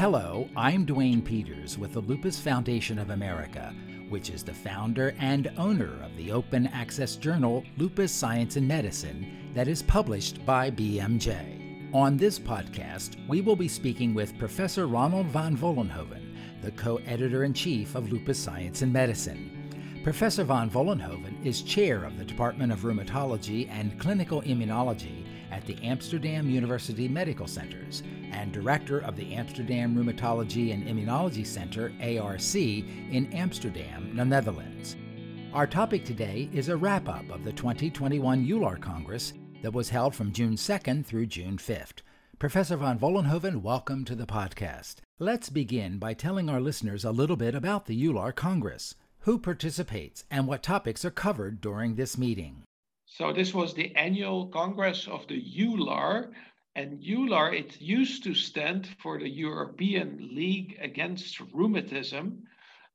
Hello, I'm Duane Peters with the Lupus Foundation of America, which is the founder and owner of the open access journal Lupus Science and Medicine that is published by BMJ. On this podcast, we will be speaking with Professor Ronald van Vollenhoven, the co editor in chief of Lupus Science and Medicine. Professor van Vollenhoven is chair of the Department of Rheumatology and Clinical Immunology at the Amsterdam University Medical Centers and director of the Amsterdam Rheumatology and Immunology Center, ARC, in Amsterdam, the Netherlands. Our topic today is a wrap up of the 2021 EULAR Congress that was held from June 2nd through June 5th. Professor van Vollenhoven, welcome to the podcast. Let's begin by telling our listeners a little bit about the EULAR Congress. Who participates and what topics are covered during this meeting? So this was the annual Congress of the EULAR, and EULAR, it used to stand for the European League Against Rheumatism,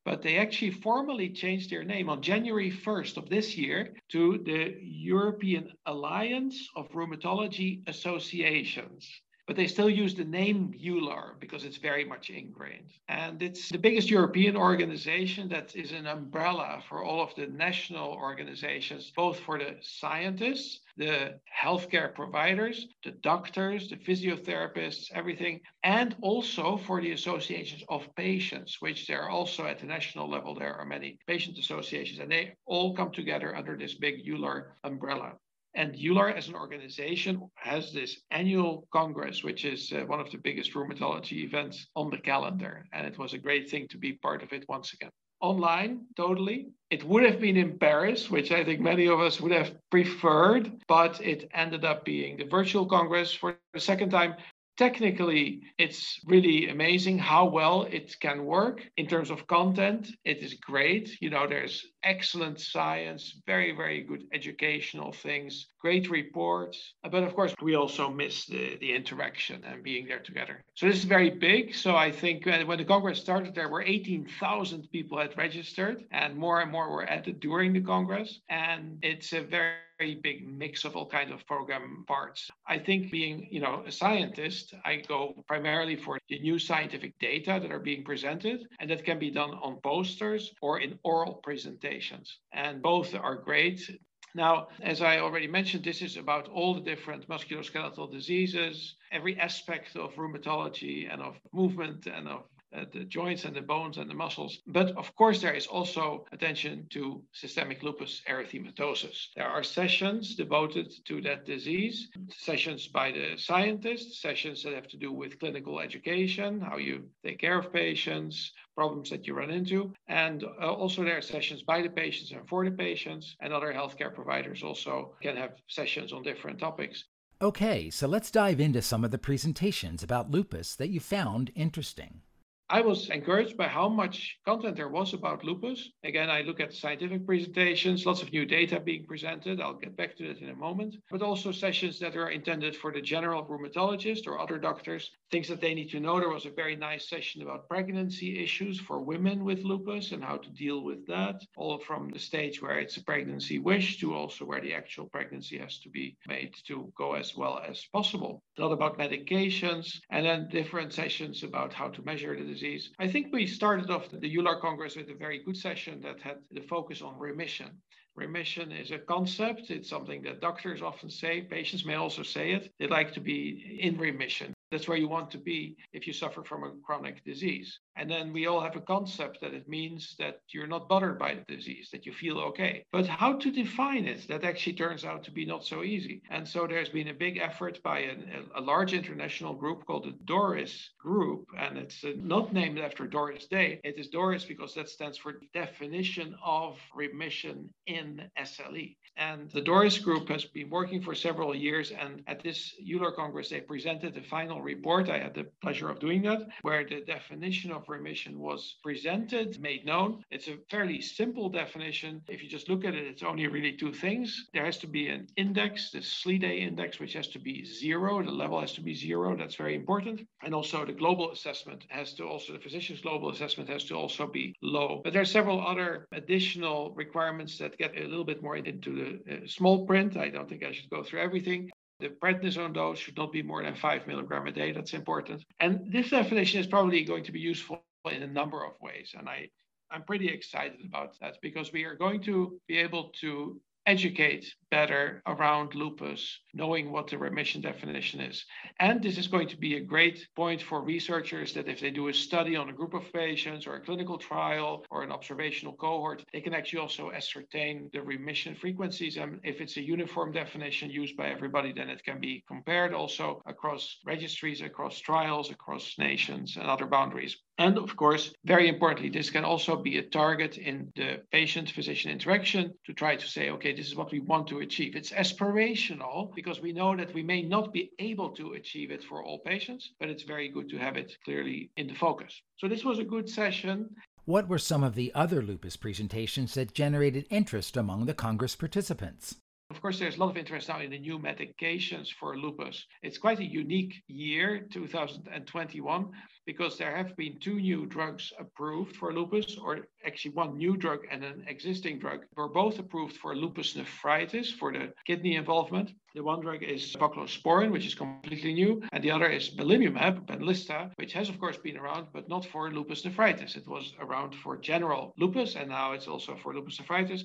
but they actually formally changed their name on January 1st of this year to the European Alliance of Rheumatology Associations but they still use the name EULAR because it's very much ingrained. And it's the biggest European organization that is an umbrella for all of the national organizations, both for the scientists, the healthcare providers, the doctors, the physiotherapists, everything, and also for the associations of patients, which there are also at the national level, there are many patient associations, and they all come together under this big EULAR umbrella. And EULAR as an organization has this annual congress, which is uh, one of the biggest rheumatology events on the calendar. And it was a great thing to be part of it once again. Online, totally. It would have been in Paris, which I think many of us would have preferred, but it ended up being the virtual congress for the second time technically it's really amazing how well it can work. In terms of content it is great. You know there's excellent science very very good educational things great reports. But of course we also miss the, the interaction and being there together. So this is very big. So i think uh, when the congress started there were 18000 people had registered and more and more were added during the congress. And it's a very very big mix of all kinds of program parts. I think being, you know, a scientist, I go primarily for the new scientific data that are being presented, and that can be done on posters or in oral presentations. And both are great. Now, as I already mentioned, this is about all the different musculoskeletal diseases, every aspect of rheumatology and of movement and of uh, the joints and the bones and the muscles. But of course, there is also attention to systemic lupus erythematosus. There are sessions devoted to that disease, sessions by the scientists, sessions that have to do with clinical education, how you take care of patients, problems that you run into. And uh, also, there are sessions by the patients and for the patients, and other healthcare providers also can have sessions on different topics. Okay, so let's dive into some of the presentations about lupus that you found interesting. I was encouraged by how much content there was about lupus. Again, I look at scientific presentations, lots of new data being presented. I'll get back to that in a moment. But also sessions that are intended for the general rheumatologist or other doctors, things that they need to know. There was a very nice session about pregnancy issues for women with lupus and how to deal with that, all from the stage where it's a pregnancy wish to also where the actual pregnancy has to be made to go as well as possible. A lot about medications, and then different sessions about how to measure the disease. I think we started off the EULAR Congress with a very good session that had the focus on remission. Remission is a concept. It's something that doctors often say. Patients may also say it. They like to be in remission. That's where you want to be if you suffer from a chronic disease. And then we all have a concept that it means that you're not bothered by the disease, that you feel okay. But how to define it, that actually turns out to be not so easy. And so there's been a big effort by a, a large international group called the DORIS Group. And it's not named after Doris Day. It is DORIS because that stands for Definition of Remission in SLE. And the DORIS Group has been working for several years. And at this EULAR Congress, they presented the final report. I had the pleasure of doing that, where the definition of remission was presented, made known. It's a fairly simple definition. If you just look at it, it's only really two things. There has to be an index, the SLEDAI index, which has to be zero. The level has to be zero. That's very important. And also the global assessment has to also, the physician's global assessment has to also be low. But there are several other additional requirements that get a little bit more into the uh, small print. I don't think I should go through everything. The prednisone dose should not be more than five milligram a day. That's important. And this definition is probably going to be useful in a number of ways. And I, I'm pretty excited about that because we are going to be able to educate better around lupus, knowing what the remission definition is. And this is going to be a great point for researchers that if they do a study on a group of patients or a clinical trial or an observational cohort, they can actually also ascertain the remission frequencies. And if it's a uniform definition used by everybody, then it can be compared also across registries, across trials, across nations and other boundaries. And of course, very importantly, this can also be a target in the patient physician interaction to try to say, okay, this is what we want to achieve. It's aspirational because we know that we may not be able to achieve it for all patients, but it's very good to have it clearly in the focus. So this was a good session. What were some of the other lupus presentations that generated interest among the Congress participants? Of course, there's a lot of interest now in the new medications for lupus. It's quite a unique year, 2021, because there have been two new drugs approved for lupus, or actually one new drug and an existing drug were both approved for lupus nephritis for the kidney involvement. The one drug is voclosporin, which is completely new, and the other is belimumab, Benlysta, which has of course been around, but not for lupus nephritis. It was around for general lupus, and now it's also for lupus nephritis.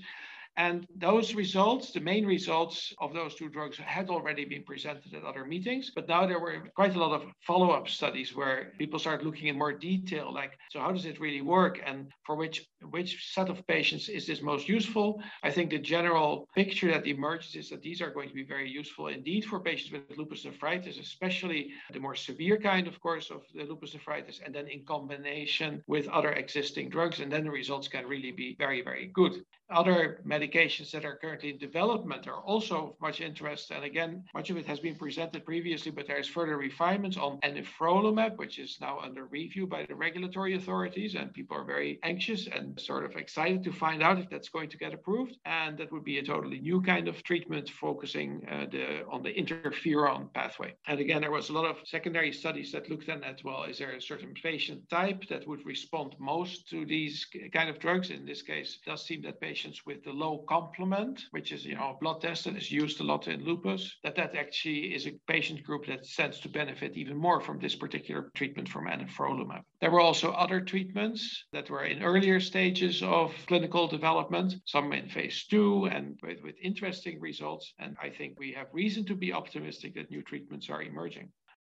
And those results, the main results of those two drugs, had already been presented at other meetings. But now there were quite a lot of follow up studies where people started looking in more detail like, so how does it really work? And for which, which set of patients is this most useful? I think the general picture that emerges is that these are going to be very useful indeed for patients with lupus nephritis, especially the more severe kind, of course, of the lupus nephritis, and then in combination with other existing drugs. And then the results can really be very, very good. Other medications that are currently in development are also of much interest. And again, much of it has been presented previously, but there's further refinements on anifrolumab, which is now under review by the regulatory authorities. And people are very anxious and sort of excited to find out if that's going to get approved. And that would be a totally new kind of treatment focusing uh, the, on the interferon pathway. And again, there was a lot of secondary studies that looked at, well, is there a certain patient type that would respond most to these kind of drugs? In this case, it does seem that patients with the low complement, which is you know a blood test that is used a lot in lupus, that that actually is a patient group that stands to benefit even more from this particular treatment from anifrolumab. There were also other treatments that were in earlier stages of clinical development, some in phase two and with, with interesting results. And I think we have reason to be optimistic that new treatments are emerging.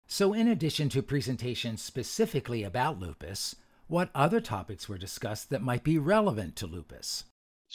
So, in addition to presentations specifically about lupus, what other topics were discussed that might be relevant to lupus?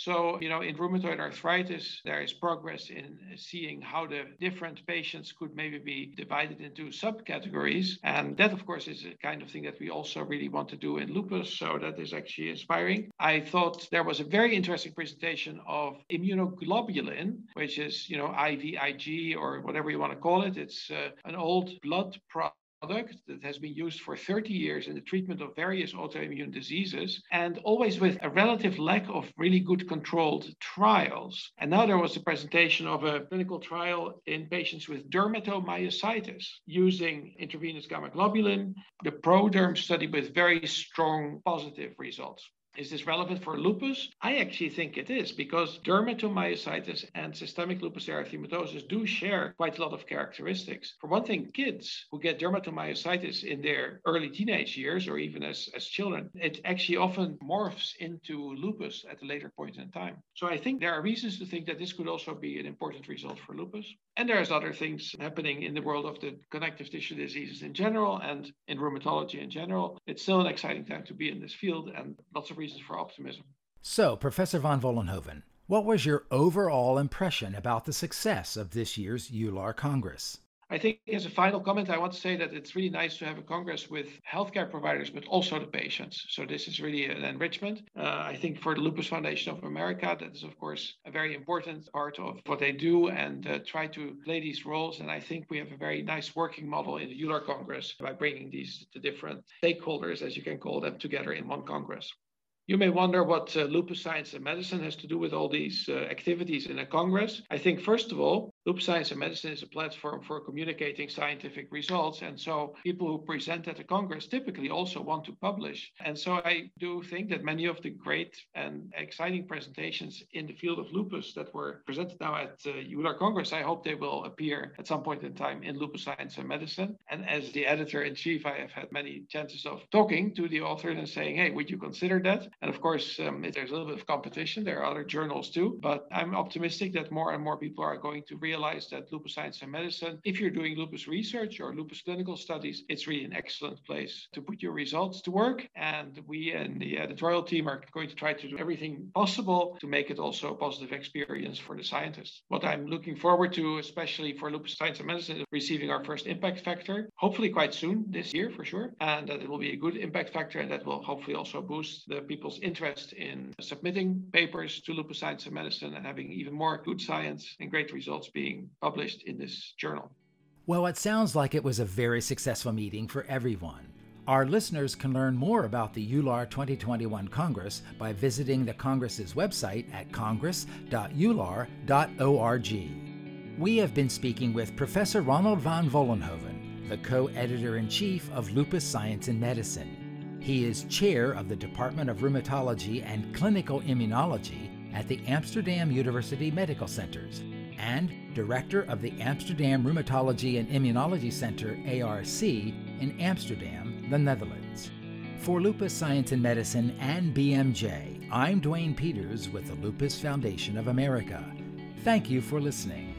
So, you know, in rheumatoid arthritis, there is progress in seeing how the different patients could maybe be divided into subcategories. And that, of course, is a kind of thing that we also really want to do in lupus. So that is actually inspiring. I thought there was a very interesting presentation of immunoglobulin, which is, you know, IVIG or whatever you want to call it. It's uh, an old blood product product that has been used for 30 years in the treatment of various autoimmune diseases, and always with a relative lack of really good controlled trials. And now there was a presentation of a clinical trial in patients with dermatomyositis using intravenous gamma globulin, the ProDerm study with very strong positive results. Is this relevant for lupus? I actually think it is because dermatomyositis and systemic lupus erythematosus do share quite a lot of characteristics. For one thing, kids who get dermatomyositis in their early teenage years or even as, as children, it actually often morphs into lupus at a later point in time. So I think there are reasons to think that this could also be an important result for lupus. And there's other things happening in the world of the connective tissue diseases in general and in rheumatology in general. It's still an exciting time to be in this field and lots of reasons for optimism. So, Professor von Vollenhoven, what was your overall impression about the success of this year's EULAR Congress? I think as a final comment, I want to say that it's really nice to have a Congress with healthcare providers, but also the patients. So this is really an enrichment. Uh, I think for the Lupus Foundation of America, that is, of course, a very important part of what they do and uh, try to play these roles. And I think we have a very nice working model in the EULAR Congress by bringing these the different stakeholders, as you can call them, together in one Congress. You may wonder what uh, lupus science and medicine has to do with all these uh, activities in a Congress. I think, first of all, Lupus Science and Medicine is a platform for communicating scientific results. And so people who present at the Congress typically also want to publish. And so I do think that many of the great and exciting presentations in the field of lupus that were presented now at uh, Congress, I hope they will appear at some point in time in Lupus Science and Medicine. And as the editor in chief, I have had many chances of talking to the author and saying, hey, would you consider that? And of course, um, there's a little bit of competition. There are other journals too, but I'm optimistic that more and more people are going to realize that lupus science and medicine, if you're doing lupus research or lupus clinical studies, it's really an excellent place to put your results to work. And we and the editorial team are going to try to do everything possible to make it also a positive experience for the scientists. What I'm looking forward to, especially for lupus science and medicine, is receiving our first impact factor, hopefully quite soon this year for sure. And that it will be a good impact factor and that will hopefully also boost the people's interest in submitting papers to lupus science and medicine and having even more good science and great results being published in this journal. Well, it sounds like it was a very successful meeting for everyone. Our listeners can learn more about the EULAR 2021 Congress by visiting the Congress's website at congress.eular.org. We have been speaking with Professor Ronald van Vollenhoven, the co editor in chief of Lupus Science and Medicine. He is chair of the Department of Rheumatology and Clinical Immunology at the Amsterdam University Medical Centers and director of the Amsterdam Rheumatology and Immunology Center, ARC, in Amsterdam, the Netherlands. For Lupus Science and Medicine and BMJ, I'm Duane Peters with the Lupus Foundation of America. Thank you for listening.